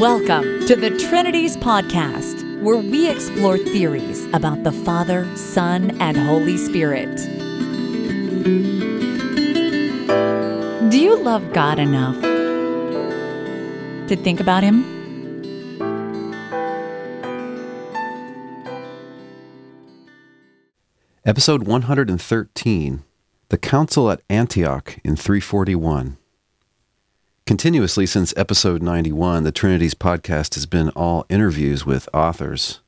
Welcome to the Trinities Podcast, where we explore theories about the Father, Son, and Holy Spirit. Do you love God enough to think about Him? Episode 113 The Council at Antioch in 341. Continuously since episode 91, the Trinities podcast has been all interviews with authors.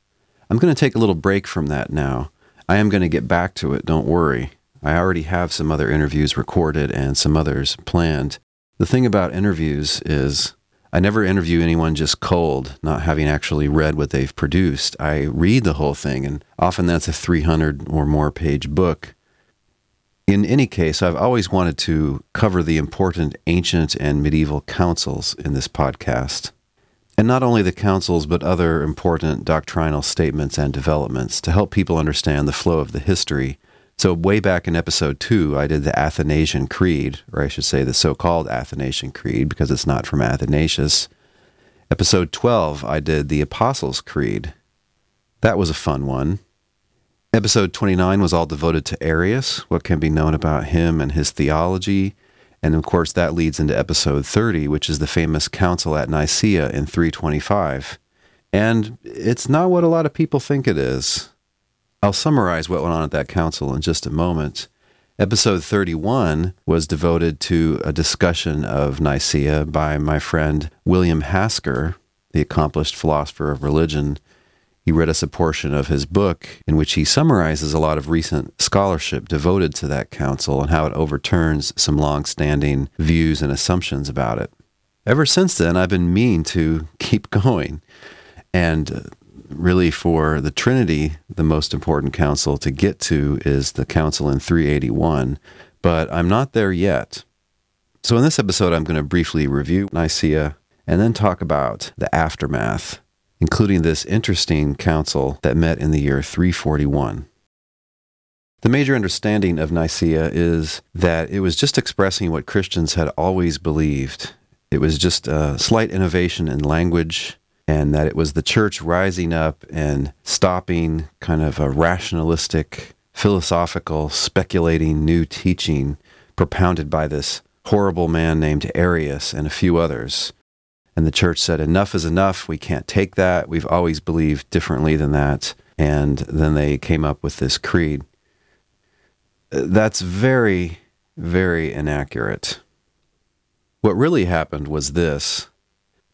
I'm going to take a little break from that now. I am going to get back to it, don't worry. I already have some other interviews recorded and some others planned. The thing about interviews is I never interview anyone just cold, not having actually read what they've produced. I read the whole thing, and often that's a 300 or more page book. In any case, I've always wanted to cover the important ancient and medieval councils in this podcast. And not only the councils, but other important doctrinal statements and developments to help people understand the flow of the history. So, way back in episode two, I did the Athanasian Creed, or I should say the so called Athanasian Creed, because it's not from Athanasius. Episode 12, I did the Apostles' Creed. That was a fun one. Episode 29 was all devoted to Arius, what can be known about him and his theology. And of course, that leads into episode 30, which is the famous council at Nicaea in 325. And it's not what a lot of people think it is. I'll summarize what went on at that council in just a moment. Episode 31 was devoted to a discussion of Nicaea by my friend William Hasker, the accomplished philosopher of religion he read us a portion of his book in which he summarizes a lot of recent scholarship devoted to that council and how it overturns some long-standing views and assumptions about it. Ever since then, I've been mean to keep going. And uh, really, for the Trinity, the most important council to get to is the council in 381, but I'm not there yet. So, in this episode, I'm going to briefly review Nicaea and then talk about the aftermath including this interesting council that met in the year 341. The major understanding of Nicaea is that it was just expressing what Christians had always believed. It was just a slight innovation in language, and that it was the church rising up and stopping kind of a rationalistic, philosophical, speculating new teaching propounded by this horrible man named Arius and a few others and the church said, enough is enough. We can't take that. We've always believed differently than that. And then they came up with this creed. That's very, very inaccurate. What really happened was this.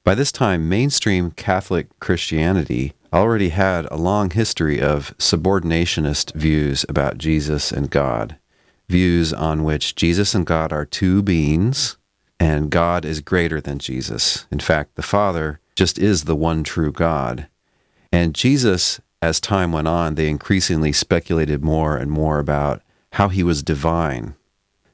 By this time, mainstream Catholic Christianity already had a long history of subordinationist views about Jesus and God, views on which Jesus and God are two beings and God is greater than Jesus. In fact, the Father just is the one true God. And Jesus, as time went on, they increasingly speculated more and more about how he was divine.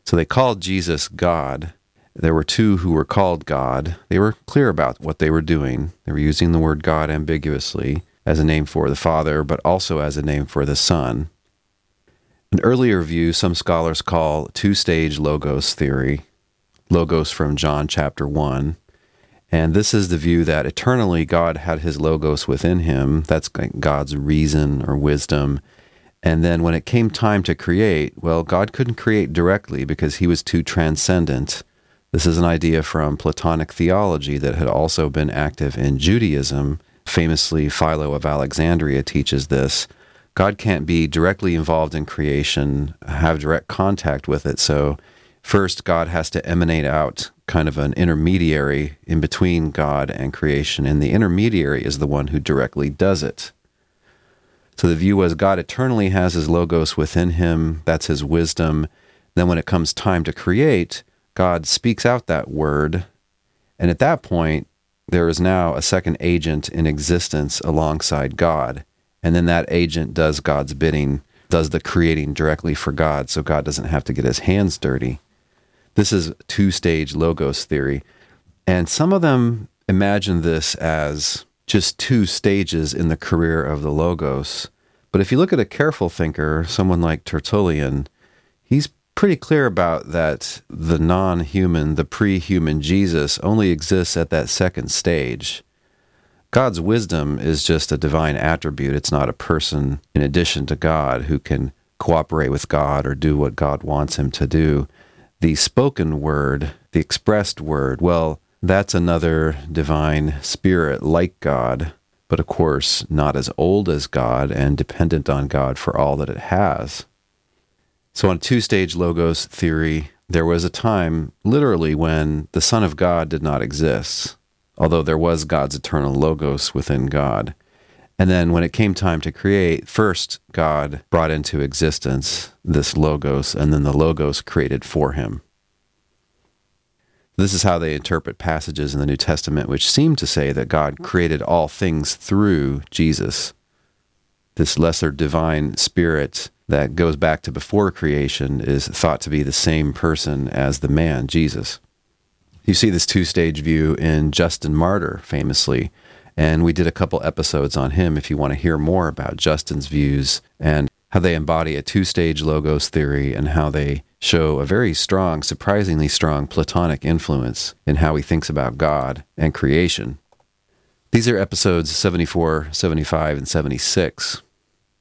So they called Jesus God. There were two who were called God. They were clear about what they were doing. They were using the word God ambiguously as a name for the Father, but also as a name for the Son. An earlier view some scholars call two stage logos theory, logos from John chapter 1. And this is the view that eternally God had his logos within him. That's God's reason or wisdom. And then when it came time to create, well, God couldn't create directly because he was too transcendent. This is an idea from Platonic theology that had also been active in Judaism. Famously, Philo of Alexandria teaches this. God can't be directly involved in creation, have direct contact with it. So First, God has to emanate out kind of an intermediary in between God and creation, and the intermediary is the one who directly does it. So the view was God eternally has his logos within him, that's his wisdom. Then, when it comes time to create, God speaks out that word, and at that point, there is now a second agent in existence alongside God. And then that agent does God's bidding, does the creating directly for God, so God doesn't have to get his hands dirty. This is two stage logos theory. And some of them imagine this as just two stages in the career of the logos. But if you look at a careful thinker, someone like Tertullian, he's pretty clear about that the non human, the pre human Jesus only exists at that second stage. God's wisdom is just a divine attribute. It's not a person in addition to God who can cooperate with God or do what God wants him to do. The spoken word, the expressed word, well, that's another divine spirit like God, but of course not as old as God and dependent on God for all that it has. So, on two stage logos theory, there was a time, literally, when the Son of God did not exist, although there was God's eternal logos within God. And then when it came time to create, first God brought into existence this logos, and then the logos created for him. This is how they interpret passages in the New Testament which seem to say that God created all things through Jesus. This lesser divine spirit that goes back to before creation is thought to be the same person as the man, Jesus. You see this two stage view in Justin Martyr, famously, and we did a couple episodes on him if you want to hear more about Justin's views and how they embody a two stage logos theory and how they show a very strong, surprisingly strong Platonic influence in how he thinks about God and creation. These are episodes 74, 75, and 76.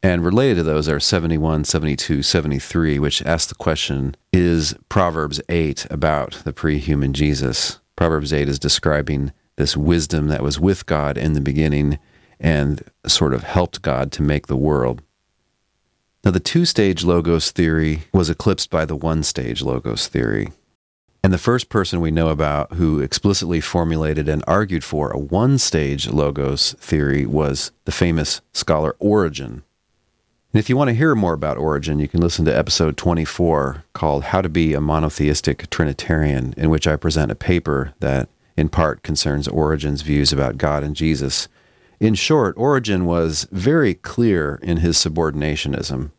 And related to those are 71, 72, 73, which ask the question Is Proverbs 8 about the pre human Jesus? Proverbs 8 is describing this wisdom that was with God in the beginning and sort of helped God to make the world. Now, the two stage logos theory was eclipsed by the one stage logos theory. And the first person we know about who explicitly formulated and argued for a one stage logos theory was the famous scholar Origen. And if you want to hear more about Origen, you can listen to episode 24 called How to Be a Monotheistic Trinitarian, in which I present a paper that in part concerns Origen's views about God and Jesus in short, Origen was very clear in his subordinationism.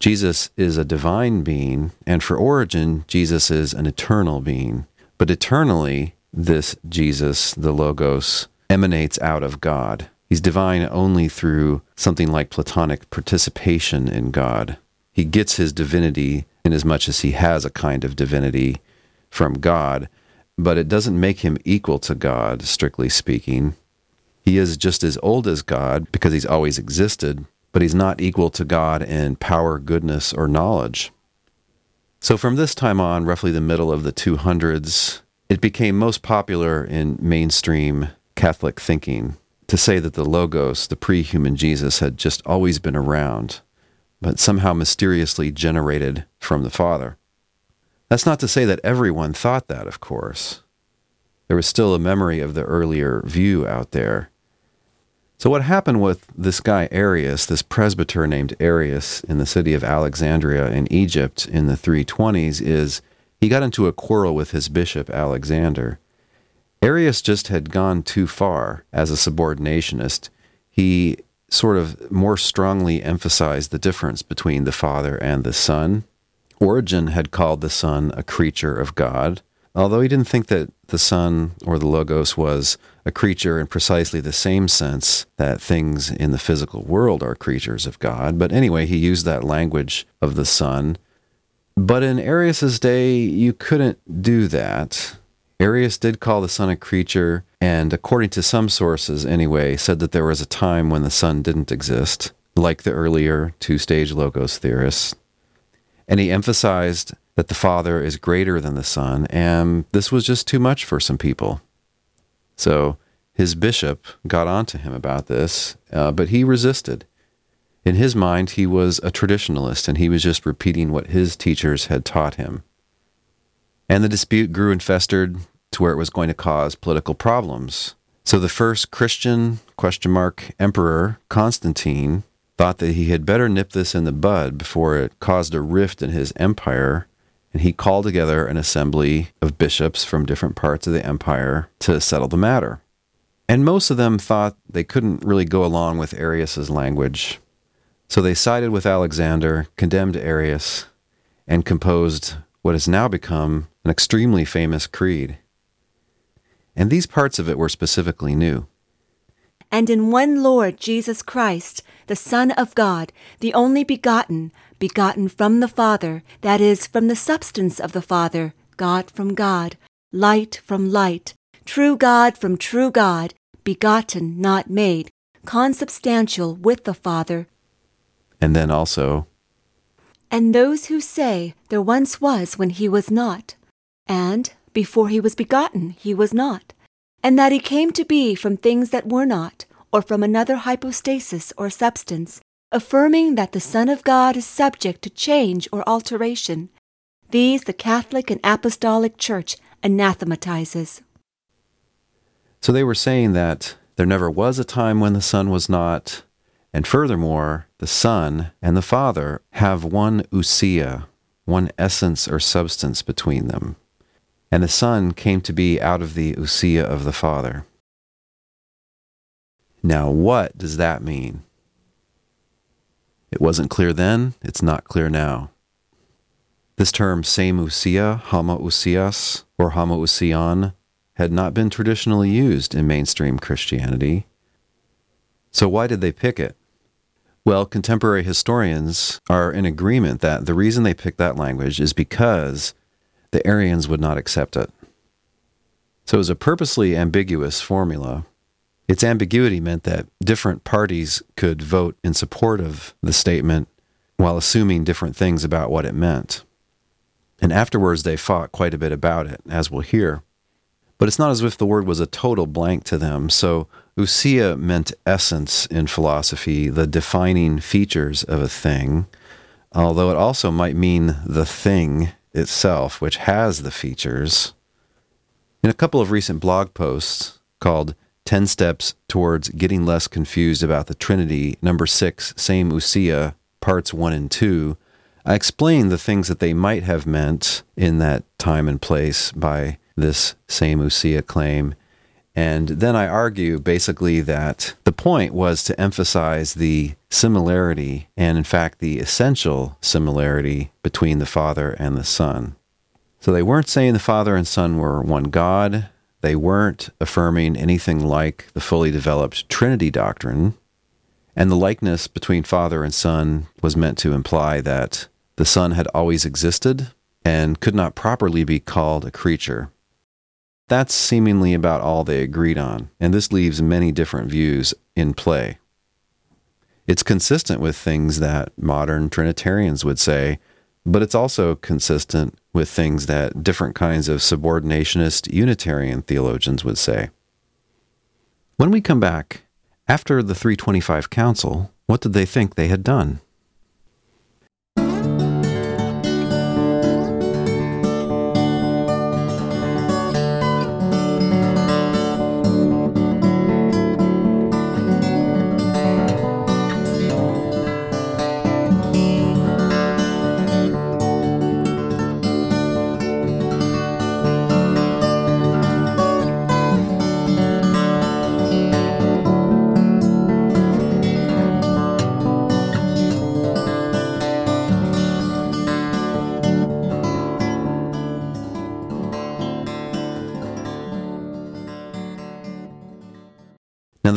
Jesus is a divine being, and for Origen, Jesus is an eternal being. But eternally, this Jesus, the Logos, emanates out of God. He's divine only through something like Platonic participation in God. He gets his divinity in as much as he has a kind of divinity from God, but it doesn't make him equal to God, strictly speaking. He is just as old as God because he's always existed, but he's not equal to God in power, goodness, or knowledge. So from this time on, roughly the middle of the 200s, it became most popular in mainstream Catholic thinking to say that the Logos, the pre human Jesus, had just always been around, but somehow mysteriously generated from the Father. That's not to say that everyone thought that, of course. There was still a memory of the earlier view out there. So, what happened with this guy Arius, this presbyter named Arius in the city of Alexandria in Egypt in the 320s, is he got into a quarrel with his bishop, Alexander. Arius just had gone too far as a subordinationist. He sort of more strongly emphasized the difference between the Father and the Son. Origen had called the Son a creature of God, although he didn't think that the Son or the Logos was a creature in precisely the same sense that things in the physical world are creatures of God. But anyway, he used that language of the Son. But in Arius's day, you couldn't do that. Arius did call the Son a creature, and according to some sources anyway, said that there was a time when the Son didn't exist, like the earlier two stage Logos theorists. And he emphasized that the Father is greater than the Son, and this was just too much for some people. So his bishop got on to him about this, uh, but he resisted. In his mind, he was a traditionalist and he was just repeating what his teachers had taught him. And the dispute grew and festered to where it was going to cause political problems. So the first Christian question mark emperor, Constantine, thought that he had better nip this in the bud before it caused a rift in his empire and he called together an assembly of bishops from different parts of the empire to settle the matter. And most of them thought they couldn't really go along with Arius's language. So they sided with Alexander, condemned Arius, and composed what has now become an extremely famous creed. And these parts of it were specifically new. And in one Lord Jesus Christ, the Son of God, the only begotten, begotten from the Father, that is, from the substance of the Father, God from God, light from light, true God from true God, begotten, not made, consubstantial with the Father. And then also, And those who say there once was when he was not, and before he was begotten he was not, and that he came to be from things that were not, or from another hypostasis or substance, affirming that the Son of God is subject to change or alteration. These the Catholic and Apostolic Church anathematizes. so they were saying that there never was a time when the Son was not, and furthermore, the Son and the Father have one ousia, one essence or substance between them. And the Son came to be out of the ousia of the Father. Now, what does that mean? It wasn't clear then, it's not clear now. This term same ousia, homoousios, or homoousion, had not been traditionally used in mainstream Christianity. So why did they pick it? Well, contemporary historians are in agreement that the reason they picked that language is because the Arians would not accept it. So it was a purposely ambiguous formula. Its ambiguity meant that different parties could vote in support of the statement while assuming different things about what it meant. And afterwards, they fought quite a bit about it, as we'll hear. But it's not as if the word was a total blank to them. So, ousia meant essence in philosophy, the defining features of a thing, although it also might mean the thing itself, which has the features. In a couple of recent blog posts called 10 Steps Towards Getting Less Confused About the Trinity, number 6, Same Ousia, parts 1 and 2, I explain the things that they might have meant in that time and place by this same Ousia claim. And then I argue basically that the point was to emphasize the similarity and, in fact, the essential similarity between the Father and the Son. So they weren't saying the Father and Son were one God. They weren't affirming anything like the fully developed Trinity doctrine. And the likeness between Father and Son was meant to imply that the Son had always existed and could not properly be called a creature. That's seemingly about all they agreed on, and this leaves many different views in play. It's consistent with things that modern Trinitarians would say, but it's also consistent with things that different kinds of subordinationist Unitarian theologians would say. When we come back, after the 325 Council, what did they think they had done?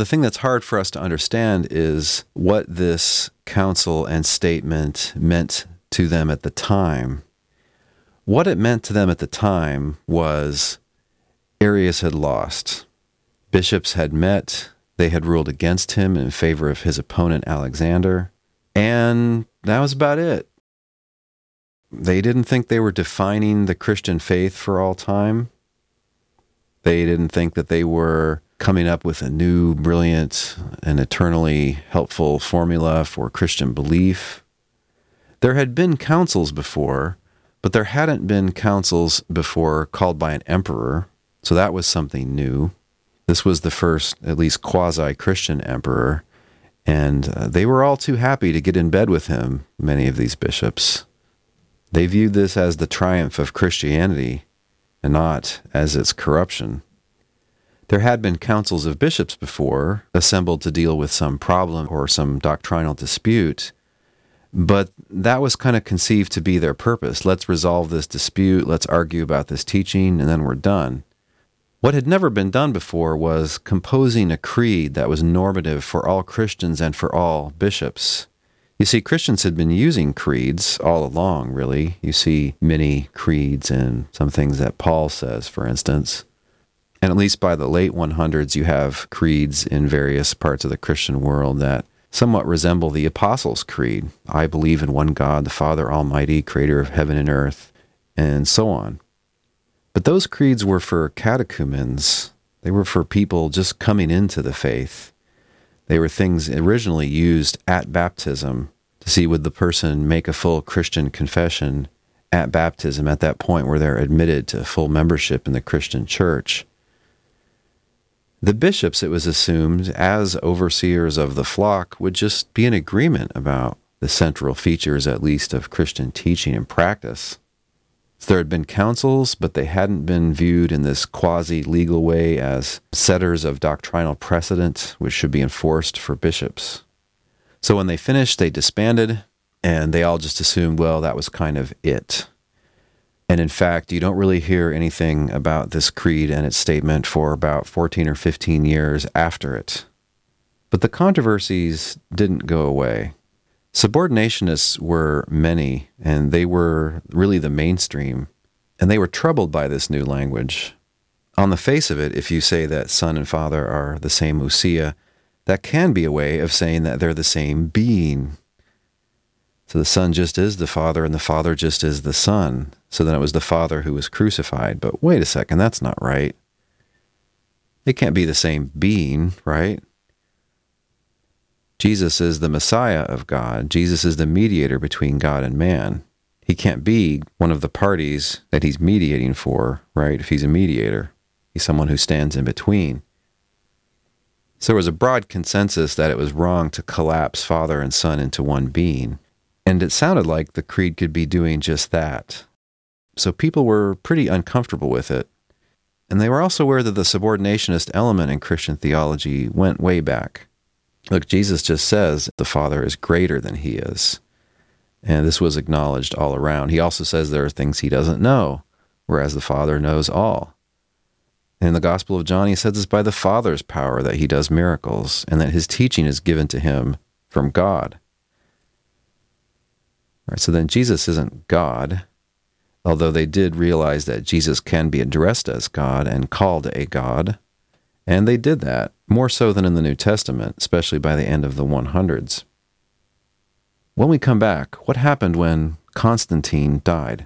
Thing that's hard for us to understand is what this council and statement meant to them at the time. What it meant to them at the time was Arius had lost. Bishops had met, they had ruled against him in favor of his opponent Alexander, and that was about it. They didn't think they were defining the Christian faith for all time. They didn't think that they were coming up with a new, brilliant, and eternally helpful formula for Christian belief. There had been councils before, but there hadn't been councils before called by an emperor, so that was something new. This was the first, at least quasi Christian emperor, and uh, they were all too happy to get in bed with him, many of these bishops. They viewed this as the triumph of Christianity and not as its corruption. There had been councils of bishops before, assembled to deal with some problem or some doctrinal dispute, but that was kind of conceived to be their purpose. Let's resolve this dispute, let's argue about this teaching, and then we're done. What had never been done before was composing a creed that was normative for all Christians and for all bishops. You see, Christians had been using creeds all along, really. You see many creeds in some things that Paul says, for instance. And at least by the late 100s, you have creeds in various parts of the Christian world that somewhat resemble the Apostles' Creed. I believe in one God, the Father Almighty, creator of heaven and earth, and so on. But those creeds were for catechumens, they were for people just coming into the faith. They were things originally used at baptism to see would the person make a full Christian confession at baptism at that point where they're admitted to full membership in the Christian church. The bishops, it was assumed, as overseers of the flock, would just be in agreement about the central features, at least, of Christian teaching and practice. There had been councils, but they hadn't been viewed in this quasi legal way as setters of doctrinal precedent, which should be enforced for bishops. So when they finished, they disbanded, and they all just assumed, well, that was kind of it. And in fact, you don't really hear anything about this creed and its statement for about 14 or 15 years after it. But the controversies didn't go away. Subordinationists were many, and they were really the mainstream, and they were troubled by this new language. On the face of it, if you say that Son and Father are the same Ousia, that can be a way of saying that they're the same being. So the Son just is the Father, and the Father just is the Son. So then it was the Father who was crucified. But wait a second, that's not right. It can't be the same being, right? Jesus is the Messiah of God. Jesus is the mediator between God and man. He can't be one of the parties that he's mediating for, right? If he's a mediator, he's someone who stands in between. So there was a broad consensus that it was wrong to collapse Father and Son into one being. And it sounded like the creed could be doing just that. So people were pretty uncomfortable with it. And they were also aware that the subordinationist element in Christian theology went way back. Look, Jesus just says the Father is greater than he is. And this was acknowledged all around. He also says there are things he doesn't know, whereas the Father knows all. In the Gospel of John, he says it's by the Father's power that he does miracles, and that his teaching is given to him from God. Right, so then Jesus isn't God, although they did realize that Jesus can be addressed as God and called a God. And they did that, more so than in the New Testament, especially by the end of the 100s. When we come back, what happened when Constantine died?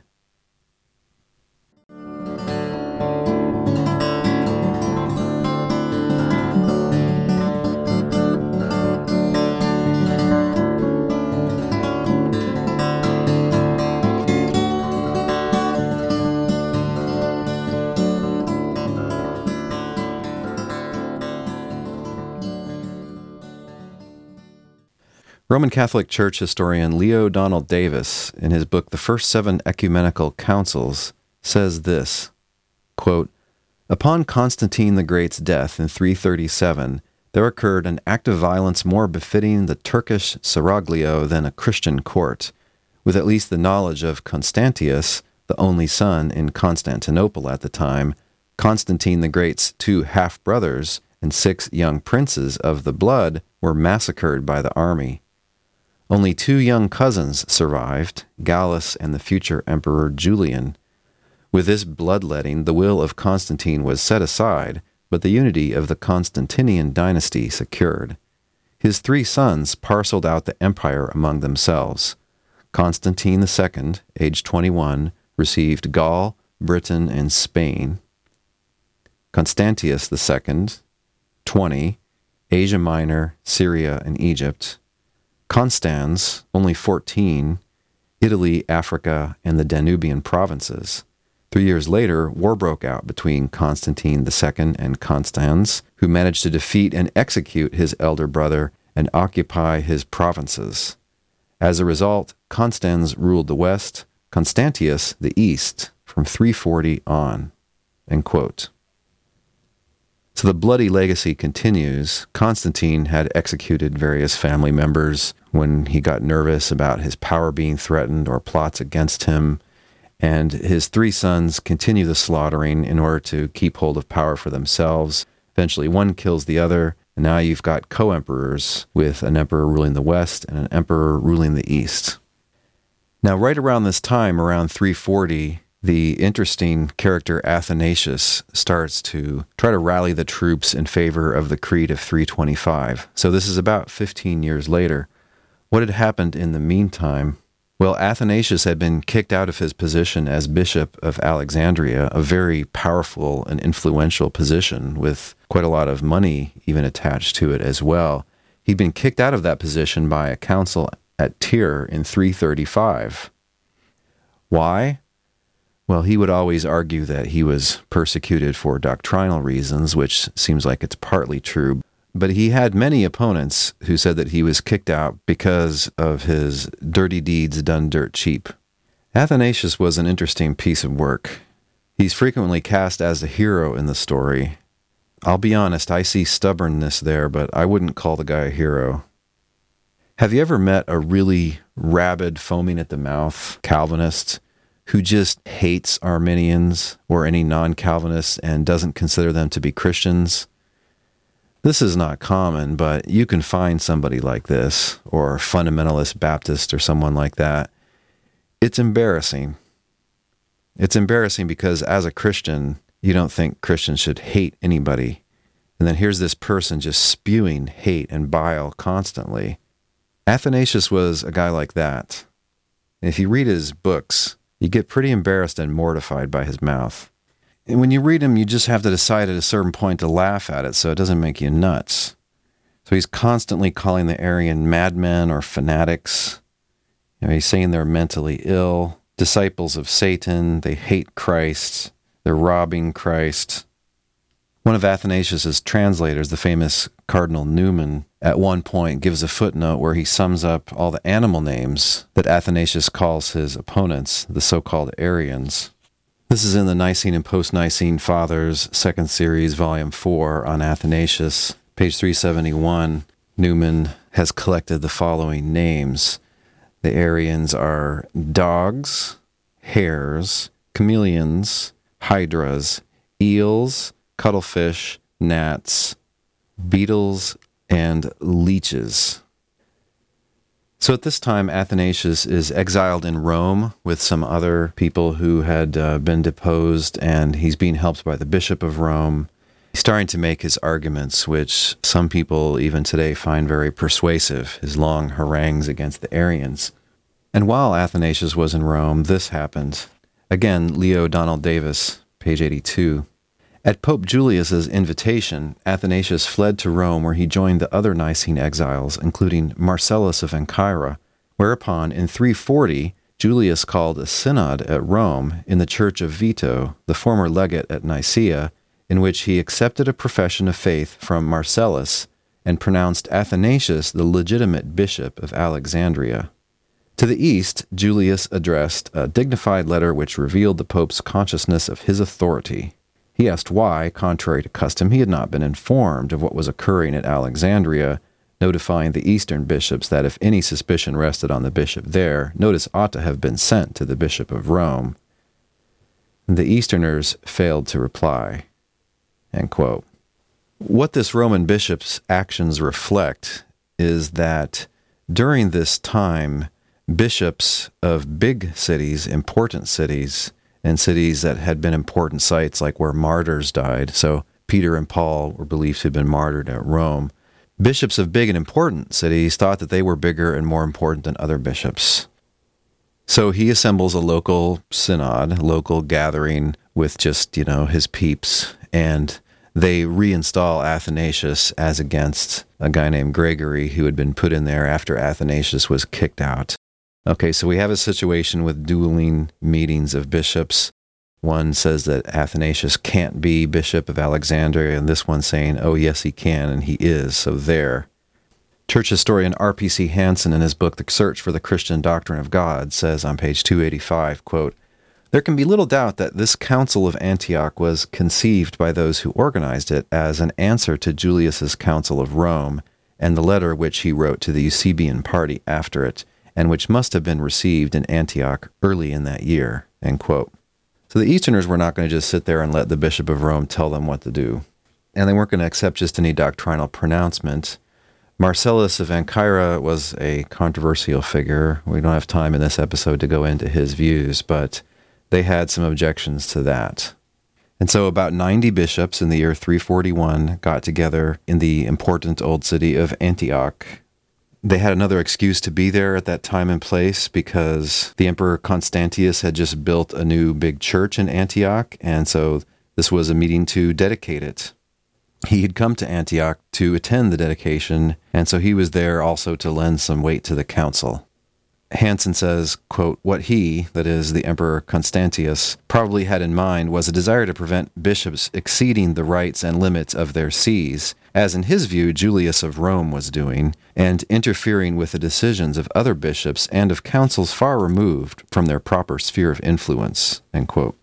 Roman Catholic Church historian Leo Donald Davis, in his book The First Seven Ecumenical Councils, says this quote, Upon Constantine the Great's death in 337, there occurred an act of violence more befitting the Turkish seraglio than a Christian court, with at least the knowledge of Constantius, the only son in Constantinople at the time, Constantine the Great's two half brothers, and six young princes of the blood were massacred by the army. Only two young cousins survived, Gallus and the future Emperor Julian. With this bloodletting, the will of Constantine was set aside, but the unity of the Constantinian dynasty secured. His three sons parceled out the empire among themselves. Constantine II, aged 21, received Gaul, Britain, and Spain. Constantius II, 20, Asia Minor, Syria, and Egypt. Constans, only 14, Italy, Africa, and the Danubian provinces. Three years later, war broke out between Constantine II and Constans, who managed to defeat and execute his elder brother and occupy his provinces. As a result, Constans ruled the west, Constantius the east, from 340 on. End quote. So the bloody legacy continues. Constantine had executed various family members when he got nervous about his power being threatened or plots against him. And his three sons continue the slaughtering in order to keep hold of power for themselves. Eventually, one kills the other, and now you've got co emperors with an emperor ruling the west and an emperor ruling the east. Now, right around this time, around 340, the interesting character Athanasius starts to try to rally the troops in favor of the Creed of 325. So this is about 15 years later. What had happened in the meantime? Well, Athanasius had been kicked out of his position as Bishop of Alexandria, a very powerful and influential position with quite a lot of money even attached to it as well. He'd been kicked out of that position by a council at Tyre in 335. Why? Well, he would always argue that he was persecuted for doctrinal reasons, which seems like it's partly true. But he had many opponents who said that he was kicked out because of his dirty deeds done dirt cheap. Athanasius was an interesting piece of work. He's frequently cast as a hero in the story. I'll be honest, I see stubbornness there, but I wouldn't call the guy a hero. Have you ever met a really rabid, foaming at the mouth Calvinist who just hates Arminians or any non Calvinists and doesn't consider them to be Christians? This is not common, but you can find somebody like this, or fundamentalist Baptist, or someone like that. It's embarrassing. It's embarrassing because as a Christian, you don't think Christians should hate anybody. And then here's this person just spewing hate and bile constantly. Athanasius was a guy like that. And if you read his books, you get pretty embarrassed and mortified by his mouth. And when you read him, you just have to decide at a certain point to laugh at it so it doesn't make you nuts. So he's constantly calling the Arian madmen or fanatics. You know, he's saying they're mentally ill, disciples of Satan, they hate Christ, they're robbing Christ. One of Athanasius's translators, the famous Cardinal Newman, at one point gives a footnote where he sums up all the animal names that Athanasius calls his opponents, the so called Arians. This is in the Nicene and Post Nicene Fathers, second series, volume 4, on Athanasius, page 371. Newman has collected the following names. The Arians are dogs, hares, chameleons, hydras, eels, cuttlefish, gnats, beetles, and leeches. So at this time, Athanasius is exiled in Rome with some other people who had uh, been deposed, and he's being helped by the Bishop of Rome. He's starting to make his arguments, which some people even today find very persuasive, his long harangues against the Arians. And while Athanasius was in Rome, this happened. Again, Leo Donald Davis, page 82. At Pope Julius's invitation, Athanasius fled to Rome where he joined the other Nicene exiles, including Marcellus of Ancyra, whereupon in 340 Julius called a synod at Rome in the church of Vito, the former legate at Nicaea, in which he accepted a profession of faith from Marcellus and pronounced Athanasius the legitimate bishop of Alexandria. To the east, Julius addressed a dignified letter which revealed the pope's consciousness of his authority. He asked why, contrary to custom, he had not been informed of what was occurring at Alexandria, notifying the eastern bishops that if any suspicion rested on the bishop there, notice ought to have been sent to the bishop of Rome. The easterners failed to reply. What this Roman bishop's actions reflect is that during this time, bishops of big cities, important cities, and cities that had been important sites, like where martyrs died. So Peter and Paul were believed to have been martyred at Rome. Bishops of big and important cities thought that they were bigger and more important than other bishops. So he assembles a local synod, local gathering with just, you know, his peeps, and they reinstall Athanasius as against a guy named Gregory who had been put in there after Athanasius was kicked out. Okay, so we have a situation with dueling meetings of bishops. One says that Athanasius can't be bishop of Alexandria, and this one saying, oh, yes, he can, and he is. So there. Church historian R.P.C. Hanson, in his book The Search for the Christian Doctrine of God, says on page 285, quote, There can be little doubt that this Council of Antioch was conceived by those who organized it as an answer to Julius's Council of Rome and the letter which he wrote to the Eusebian party after it and which must have been received in Antioch early in that year. So the Easterners were not going to just sit there and let the Bishop of Rome tell them what to do. And they weren't going to accept just any doctrinal pronouncement. Marcellus of Ancyra was a controversial figure. We don't have time in this episode to go into his views, but they had some objections to that. And so about 90 bishops in the year 341 got together in the important old city of Antioch. They had another excuse to be there at that time and place because the Emperor Constantius had just built a new big church in Antioch, and so this was a meeting to dedicate it. He had come to Antioch to attend the dedication, and so he was there also to lend some weight to the council. Hanson says, quote, what he, that is the Emperor Constantius, probably had in mind was a desire to prevent bishops exceeding the rights and limits of their sees, as in his view Julius of Rome was doing, and interfering with the decisions of other bishops and of councils far removed from their proper sphere of influence. End quote.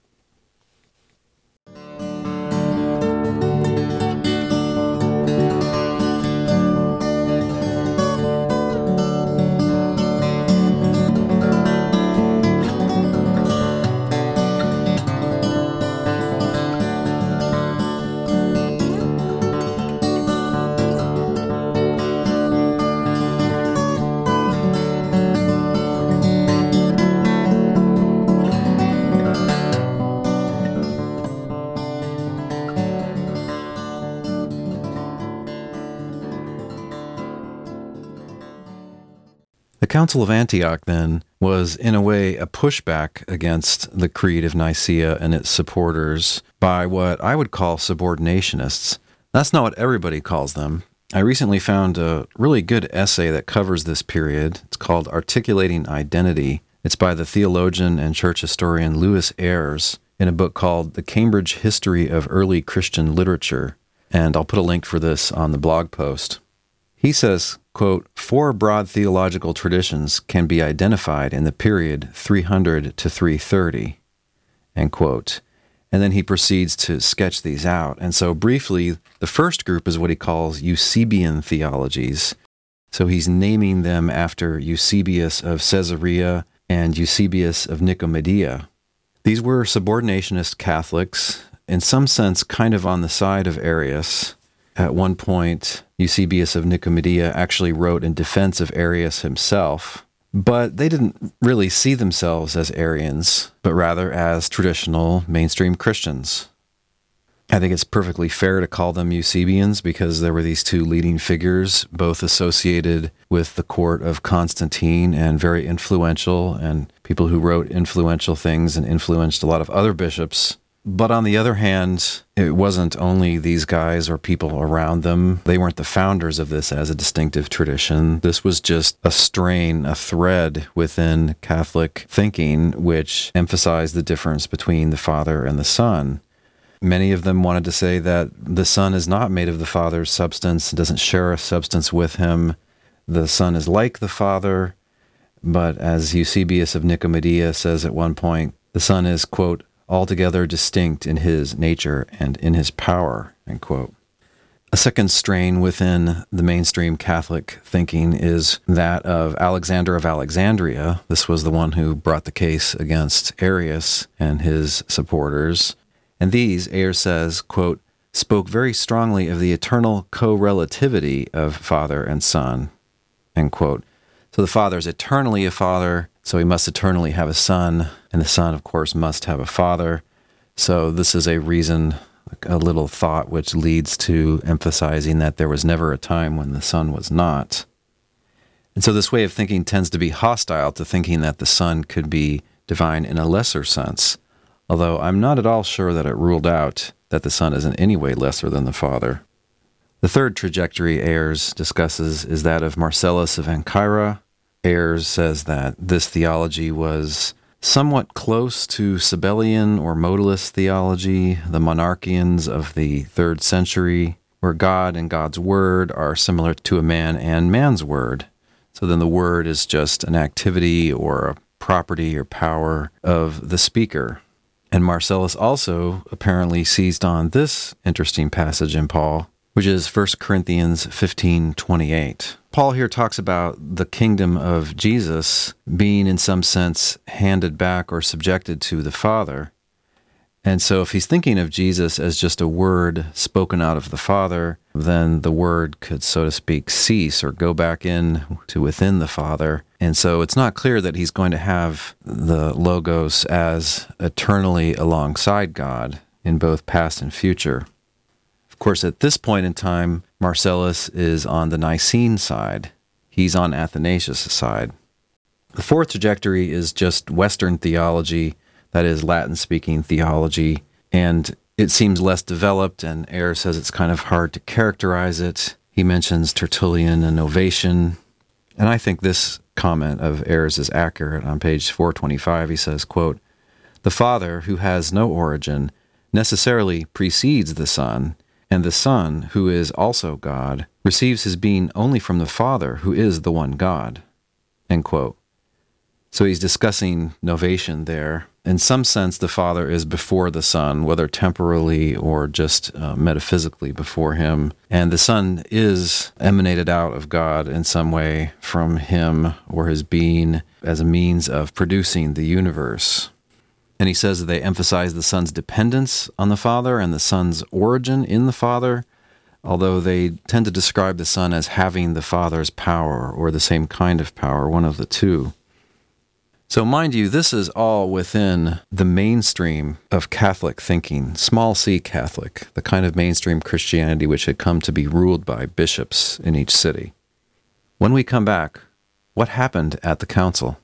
Council of Antioch, then, was in a way a pushback against the Creed of Nicaea and its supporters by what I would call subordinationists. That's not what everybody calls them. I recently found a really good essay that covers this period. It's called Articulating Identity. It's by the theologian and church historian Lewis Ayres in a book called The Cambridge History of Early Christian Literature. And I'll put a link for this on the blog post. He says, quote, four broad theological traditions can be identified in the period 300 to 330, end quote. And then he proceeds to sketch these out. And so, briefly, the first group is what he calls Eusebian theologies. So he's naming them after Eusebius of Caesarea and Eusebius of Nicomedia. These were subordinationist Catholics, in some sense, kind of on the side of Arius. At one point, Eusebius of Nicomedia actually wrote in defense of Arius himself, but they didn't really see themselves as Arians, but rather as traditional mainstream Christians. I think it's perfectly fair to call them Eusebians because there were these two leading figures, both associated with the court of Constantine and very influential, and people who wrote influential things and influenced a lot of other bishops but on the other hand, it wasn't only these guys or people around them. They weren't the founders of this as a distinctive tradition. This was just a strain, a thread within Catholic thinking, which emphasized the difference between the Father and the Son. Many of them wanted to say that the Son is not made of the Father's substance, doesn't share a substance with him. The Son is like the Father, but as Eusebius of Nicomedia says at one point, the Son is, quote, altogether distinct in his nature and in his power. End quote. A second strain within the mainstream Catholic thinking is that of Alexander of Alexandria. This was the one who brought the case against Arius and his supporters. And these, Ayres says, quote, spoke very strongly of the eternal co-relativity of Father and Son, end quote. So the Father is eternally a Father, so he must eternally have a son, and the son, of course, must have a father. So this is a reason, a little thought, which leads to emphasizing that there was never a time when the son was not. And so this way of thinking tends to be hostile to thinking that the son could be divine in a lesser sense, although I'm not at all sure that it ruled out that the son is in any way lesser than the father. The third trajectory Ayres discusses is that of Marcellus of Ancyra, Ayres says that this theology was somewhat close to Sabellian or modalist theology, the monarchians of the third century, where God and God's word are similar to a man and man's word. So then the word is just an activity or a property or power of the speaker. And Marcellus also apparently seized on this interesting passage in Paul which is 1 Corinthians 15 28. Paul here talks about the kingdom of Jesus being, in some sense, handed back or subjected to the Father. And so, if he's thinking of Jesus as just a word spoken out of the Father, then the word could, so to speak, cease or go back in to within the Father. And so, it's not clear that he's going to have the Logos as eternally alongside God in both past and future. Course, at this point in time, Marcellus is on the Nicene side, he's on Athanasius' side. The fourth trajectory is just Western theology that is Latin speaking theology. And it seems less developed, and Ayres says it's kind of hard to characterize it. He mentions Tertullian and Novatian. And I think this comment of Ayres is accurate. On page 425, he says, quote, The Father, who has no origin, necessarily precedes the Son, and the Son, who is also God, receives his being only from the Father, who is the one God. So he's discussing novation there in some sense, the Father is before the Son, whether temporally or just uh, metaphysically before Him. And the Son is emanated out of God in some way from Him or His being as a means of producing the universe. And he says that they emphasize the Son's dependence on the Father and the Son's origin in the Father, although they tend to describe the Son as having the Father's power or the same kind of power, one of the two. So, mind you, this is all within the mainstream of Catholic thinking, small c Catholic, the kind of mainstream Christianity which had come to be ruled by bishops in each city. When we come back, what happened at the council?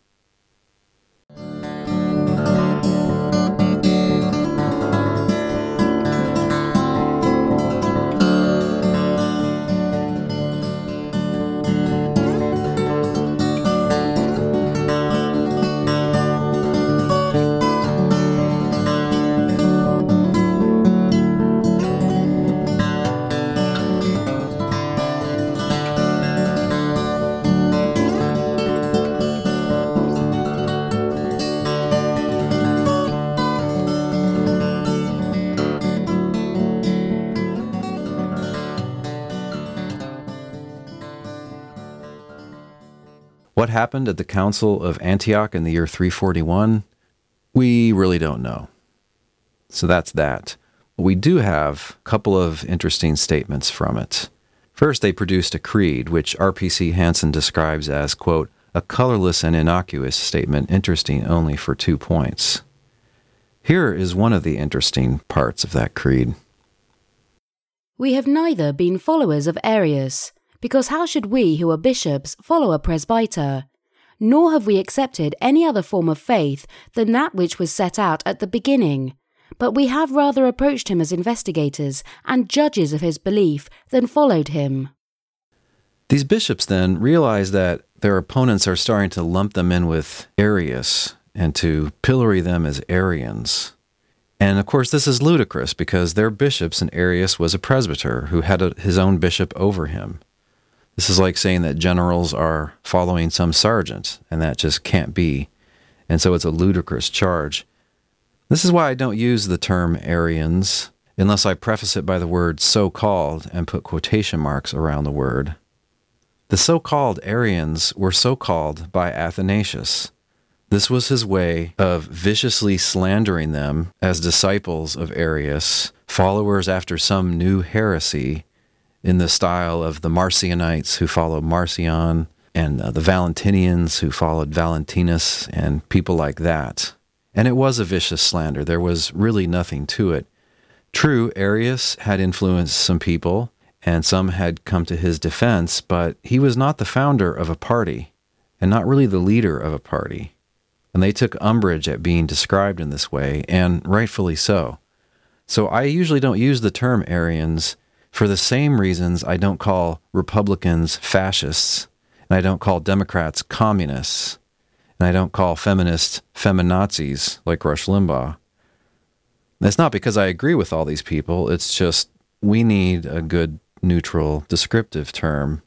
What happened at the Council of Antioch in the year 341? We really don't know. So that's that. We do have a couple of interesting statements from it. First, they produced a creed, which R.P.C. Hanson describes as, quote, a colorless and innocuous statement interesting only for two points. Here is one of the interesting parts of that creed. We have neither been followers of Arius, because how should we who are bishops follow a presbyter? Nor have we accepted any other form of faith than that which was set out at the beginning. But we have rather approached him as investigators and judges of his belief than followed him. These bishops then realize that their opponents are starting to lump them in with Arius and to pillory them as Arians. And of course, this is ludicrous because they're bishops and Arius was a presbyter who had a, his own bishop over him. This is like saying that generals are following some sergeant, and that just can't be. And so it's a ludicrous charge. This is why I don't use the term Arians unless I preface it by the word so called and put quotation marks around the word. The so called Arians were so called by Athanasius. This was his way of viciously slandering them as disciples of Arius, followers after some new heresy, in the style of the Marcionites who followed Marcion and uh, the Valentinians who followed Valentinus and people like that. And it was a vicious slander. There was really nothing to it. True, Arius had influenced some people, and some had come to his defense, but he was not the founder of a party, and not really the leader of a party. And they took umbrage at being described in this way, and rightfully so. So I usually don't use the term Arians for the same reasons I don't call Republicans fascists, and I don't call Democrats communists, and I don't call feminists feminazis like Rush Limbaugh. That's not because I agree with all these people, it's just we need a good neutral descriptive term.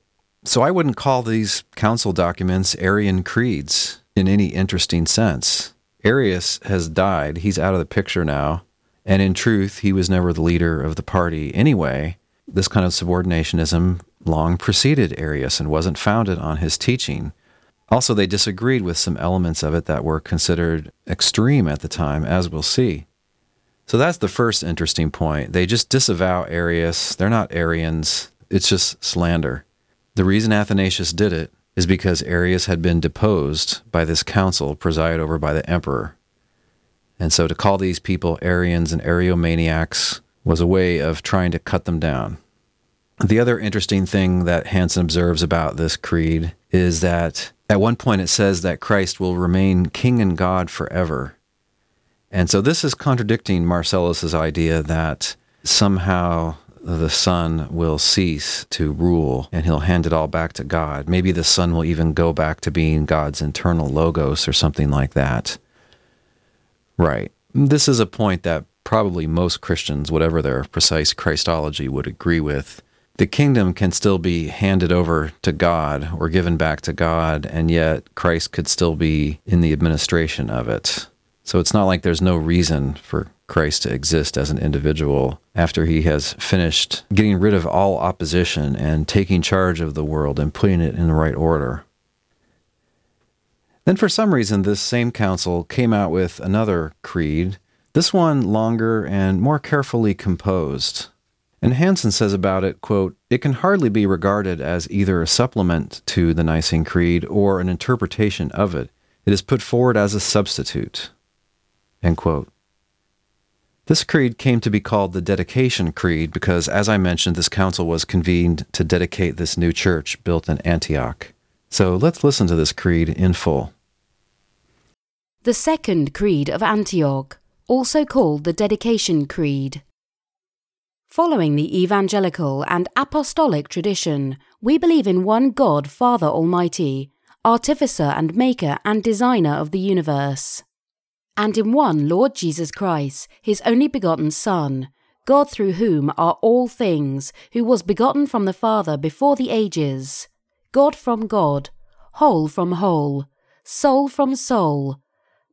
So I wouldn't call these council documents Arian creeds in any interesting sense. Arius has died, he's out of the picture now, and in truth, he was never the leader of the party anyway this kind of subordinationism long preceded Arius and wasn't founded on his teaching. Also, they disagreed with some elements of it that were considered extreme at the time, as we'll see. So that's the first interesting point. They just disavow Arius. They're not Arians, it's just slander. The reason Athanasius did it is because Arius had been deposed by this council presided over by the emperor. And so to call these people Arians and Ariomaniacs was a way of trying to cut them down. The other interesting thing that Hanson observes about this creed is that at one point it says that Christ will remain king and God forever. And so this is contradicting Marcellus's idea that somehow the Son will cease to rule and he'll hand it all back to God. Maybe the Son will even go back to being God's internal logos or something like that. Right. This is a point that probably most Christians, whatever their precise Christology, would agree with. The kingdom can still be handed over to God or given back to God, and yet Christ could still be in the administration of it. So it's not like there's no reason for Christ to exist as an individual after he has finished getting rid of all opposition and taking charge of the world and putting it in the right order. Then, for some reason, this same council came out with another creed, this one longer and more carefully composed. And Hanson says about it, quote, it can hardly be regarded as either a supplement to the Nicene Creed or an interpretation of it. It is put forward as a substitute. End quote. This creed came to be called the Dedication Creed because, as I mentioned, this council was convened to dedicate this new church built in Antioch. So let's listen to this creed in full. The Second Creed of Antioch, also called the Dedication Creed. Following the evangelical and apostolic tradition, we believe in one God, Father Almighty, artificer and maker and designer of the universe and in one Lord Jesus Christ, his only begotten Son, God through whom are all things, who was begotten from the Father before the ages, God from God, whole from whole, soul from soul,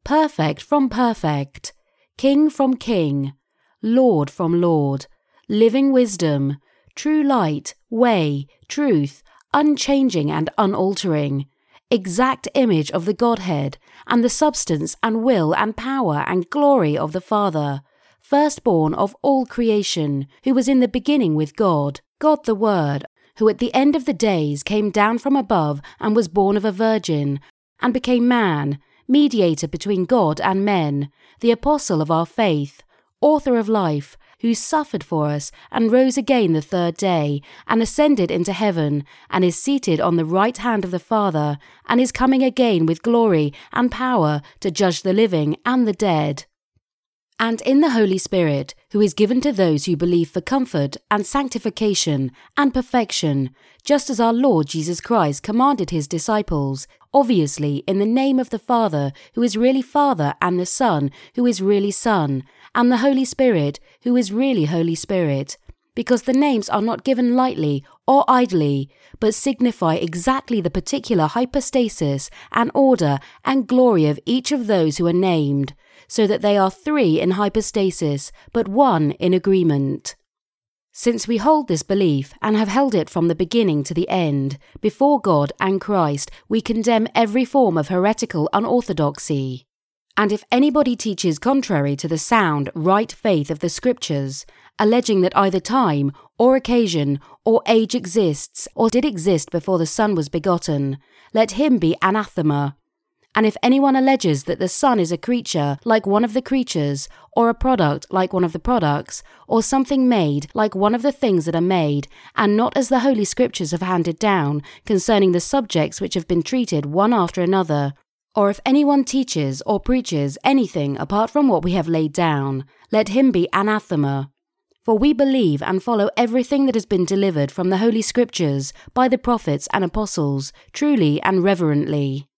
perfect from perfect, King from King, Lord from Lord, living wisdom, true light, way, truth, unchanging and unaltering exact image of the Godhead, and the substance and will and power and glory of the Father, firstborn of all creation, who was in the beginning with God, God the Word, who at the end of the days came down from above and was born of a virgin, and became man, mediator between God and men, the apostle of our faith, author of life, who suffered for us and rose again the third day, and ascended into heaven, and is seated on the right hand of the Father, and is coming again with glory and power to judge the living and the dead. And in the Holy Spirit, who is given to those who believe for comfort and sanctification and perfection, just as our Lord Jesus Christ commanded his disciples, obviously in the name of the Father, who is really Father, and the Son, who is really Son, and the Holy Spirit, who is really Holy Spirit, because the names are not given lightly or idly, but signify exactly the particular hypostasis and order and glory of each of those who are named, so that they are three in hypostasis, but one in agreement. Since we hold this belief and have held it from the beginning to the end, before God and Christ, we condemn every form of heretical unorthodoxy. And if anybody teaches contrary to the sound, right faith of the Scriptures, alleging that either time, or occasion, or age exists, or did exist before the Son was begotten, let him be anathema. And if anyone alleges that the Son is a creature like one of the creatures, or a product like one of the products, or something made like one of the things that are made, and not as the Holy Scriptures have handed down concerning the subjects which have been treated one after another, or if anyone teaches or preaches anything apart from what we have laid down, let him be anathema. For we believe and follow everything that has been delivered from the Holy Scriptures by the prophets and apostles, truly and reverently.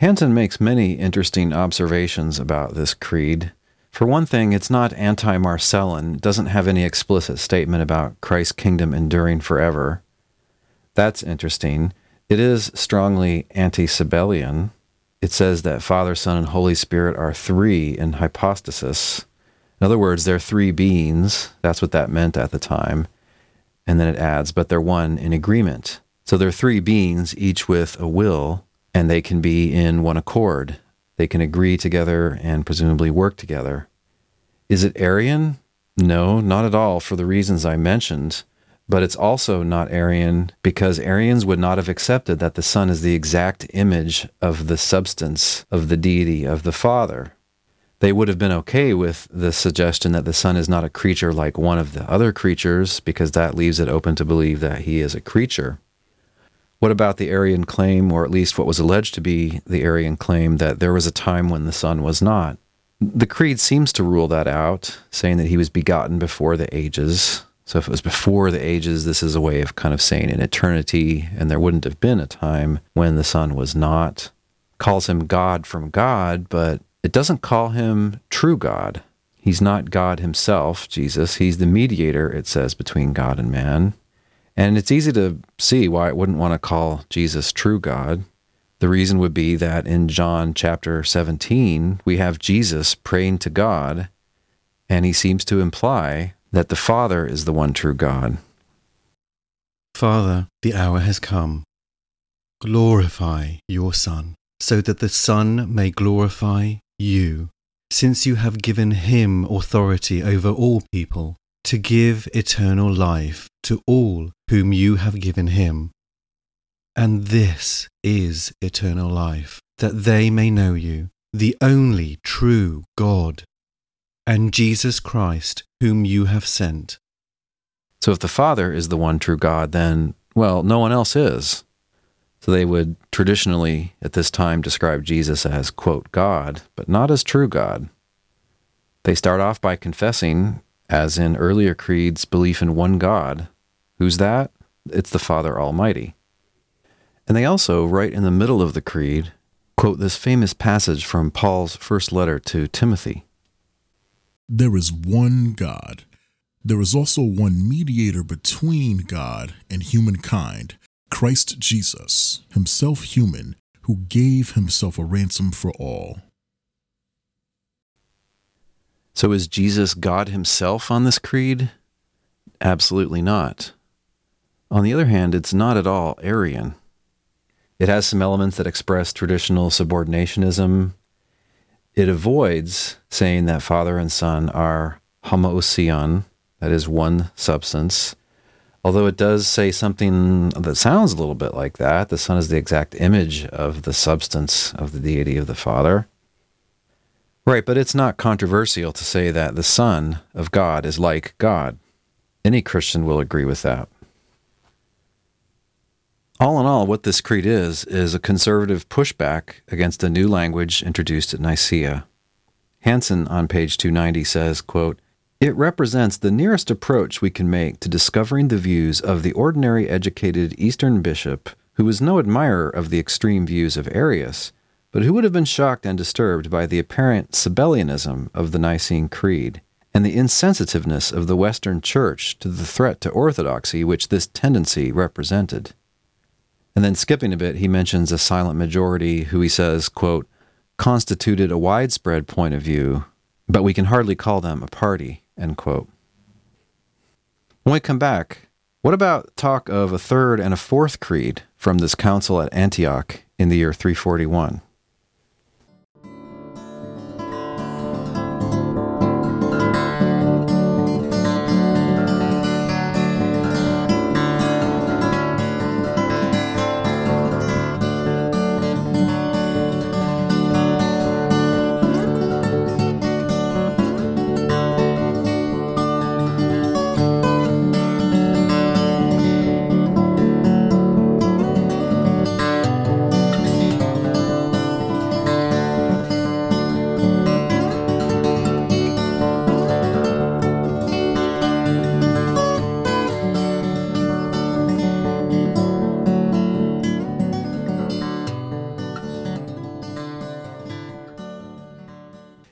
Hanson makes many interesting observations about this creed. For one thing, it's not anti Marcellan, doesn't have any explicit statement about Christ's kingdom enduring forever. That's interesting. It is strongly anti Sabellian. It says that Father, Son, and Holy Spirit are three in hypostasis. In other words, they're three beings. That's what that meant at the time. And then it adds, but they're one in agreement. So they're three beings, each with a will, and they can be in one accord. They can agree together and presumably work together. Is it Arian? No, not at all, for the reasons I mentioned. But it's also not Arian because Arians would not have accepted that the Son is the exact image of the substance of the deity of the Father. They would have been okay with the suggestion that the Son is not a creature like one of the other creatures because that leaves it open to believe that he is a creature. What about the Arian claim, or at least what was alleged to be the Arian claim, that there was a time when the Son was not? The Creed seems to rule that out, saying that he was begotten before the ages. So if it was before the ages, this is a way of kind of saying in eternity, and there wouldn't have been a time when the Son was not. Calls him God from God, but it doesn't call him true God. He's not God himself, Jesus. He's the mediator, it says, between God and man. And it's easy to see why it wouldn't want to call Jesus true God. The reason would be that in John chapter 17, we have Jesus praying to God, and he seems to imply that the Father is the one true God. Father, the hour has come. Glorify your Son, so that the Son may glorify you, since you have given him authority over all people, to give eternal life to all whom you have given him. And this is eternal life, that they may know you, the only true God, and Jesus Christ, whom you have sent. So if the Father is the one true God, then, well, no one else is. So they would traditionally at this time describe Jesus as, quote, God, but not as true God. They start off by confessing, as in earlier creeds, belief in one God. Who's that? It's the Father Almighty. And they also, right in the middle of the creed, quote this famous passage from Paul's first letter to Timothy There is one God. There is also one mediator between God and humankind Christ Jesus, himself human, who gave himself a ransom for all. So is Jesus God himself on this creed? Absolutely not. On the other hand, it's not at all Arian. It has some elements that express traditional subordinationism. It avoids saying that Father and Son are homoousion, that is, one substance, Although it does say something that sounds a little bit like that. The Son is the exact image of the substance of the deity of the Father. Right, but it's not controversial to say that the Son of God is like God. Any Christian will agree with that. All in all, what this creed is, is a conservative pushback against a new language introduced at Nicaea. Hanson on page 290 says, quote, it represents the nearest approach we can make to discovering the views of the ordinary educated Eastern bishop who was no admirer of the extreme views of Arius, but who would have been shocked and disturbed by the apparent Sabellianism of the Nicene Creed and the insensitiveness of the Western Church to the threat to orthodoxy which this tendency represented. And then skipping a bit, he mentions a silent majority who he says, quote, constituted a widespread point of view, but we can hardly call them a party. End quote. When we come back, what about talk of a third and a fourth creed from this council at Antioch in the year 341?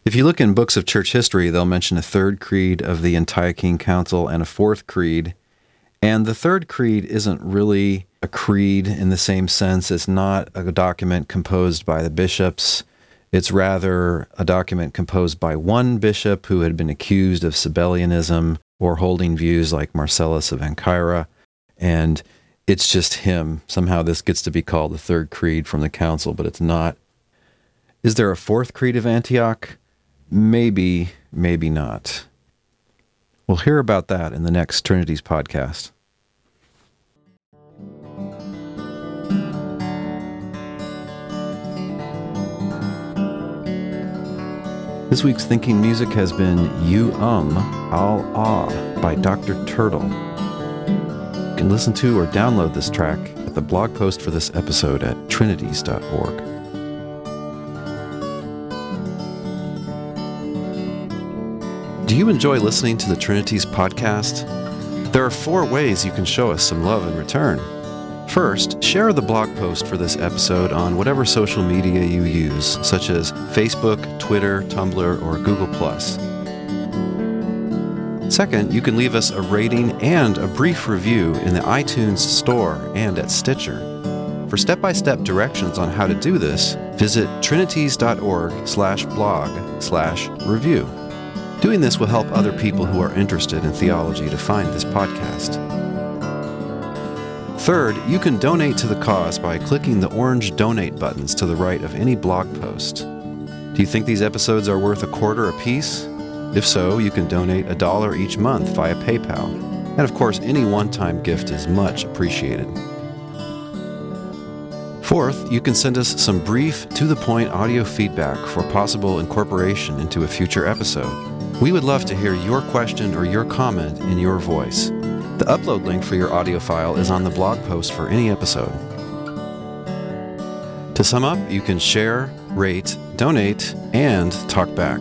If you look in books of church history, they'll mention a third creed of the Antiochene Council and a fourth creed. And the third creed isn't really a creed in the same sense. It's not a document composed by the bishops. It's rather a document composed by one bishop who had been accused of Sabellianism or holding views like Marcellus of Ancyra. And it's just him. Somehow this gets to be called the third creed from the council, but it's not Is there a fourth Creed of Antioch? Maybe, maybe not. We'll hear about that in the next Trinities podcast. This week's thinking music has been You Um Al Ah by Dr. Turtle. You can listen to or download this track at the blog post for this episode at trinities.org. Do you enjoy listening to the Trinities podcast? There are four ways you can show us some love in return. First, share the blog post for this episode on whatever social media you use, such as Facebook, Twitter, Tumblr, or Google. Second, you can leave us a rating and a brief review in the iTunes Store and at Stitcher. For step-by-step directions on how to do this, visit trinities.org Doing this will help other people who are interested in theology to find this podcast. Third, you can donate to the cause by clicking the orange donate buttons to the right of any blog post. Do you think these episodes are worth a quarter apiece? If so, you can donate a dollar each month via PayPal. And of course, any one time gift is much appreciated. Fourth, you can send us some brief, to the point audio feedback for possible incorporation into a future episode. We would love to hear your question or your comment in your voice. The upload link for your audio file is on the blog post for any episode. To sum up, you can share, rate, donate, and talk back.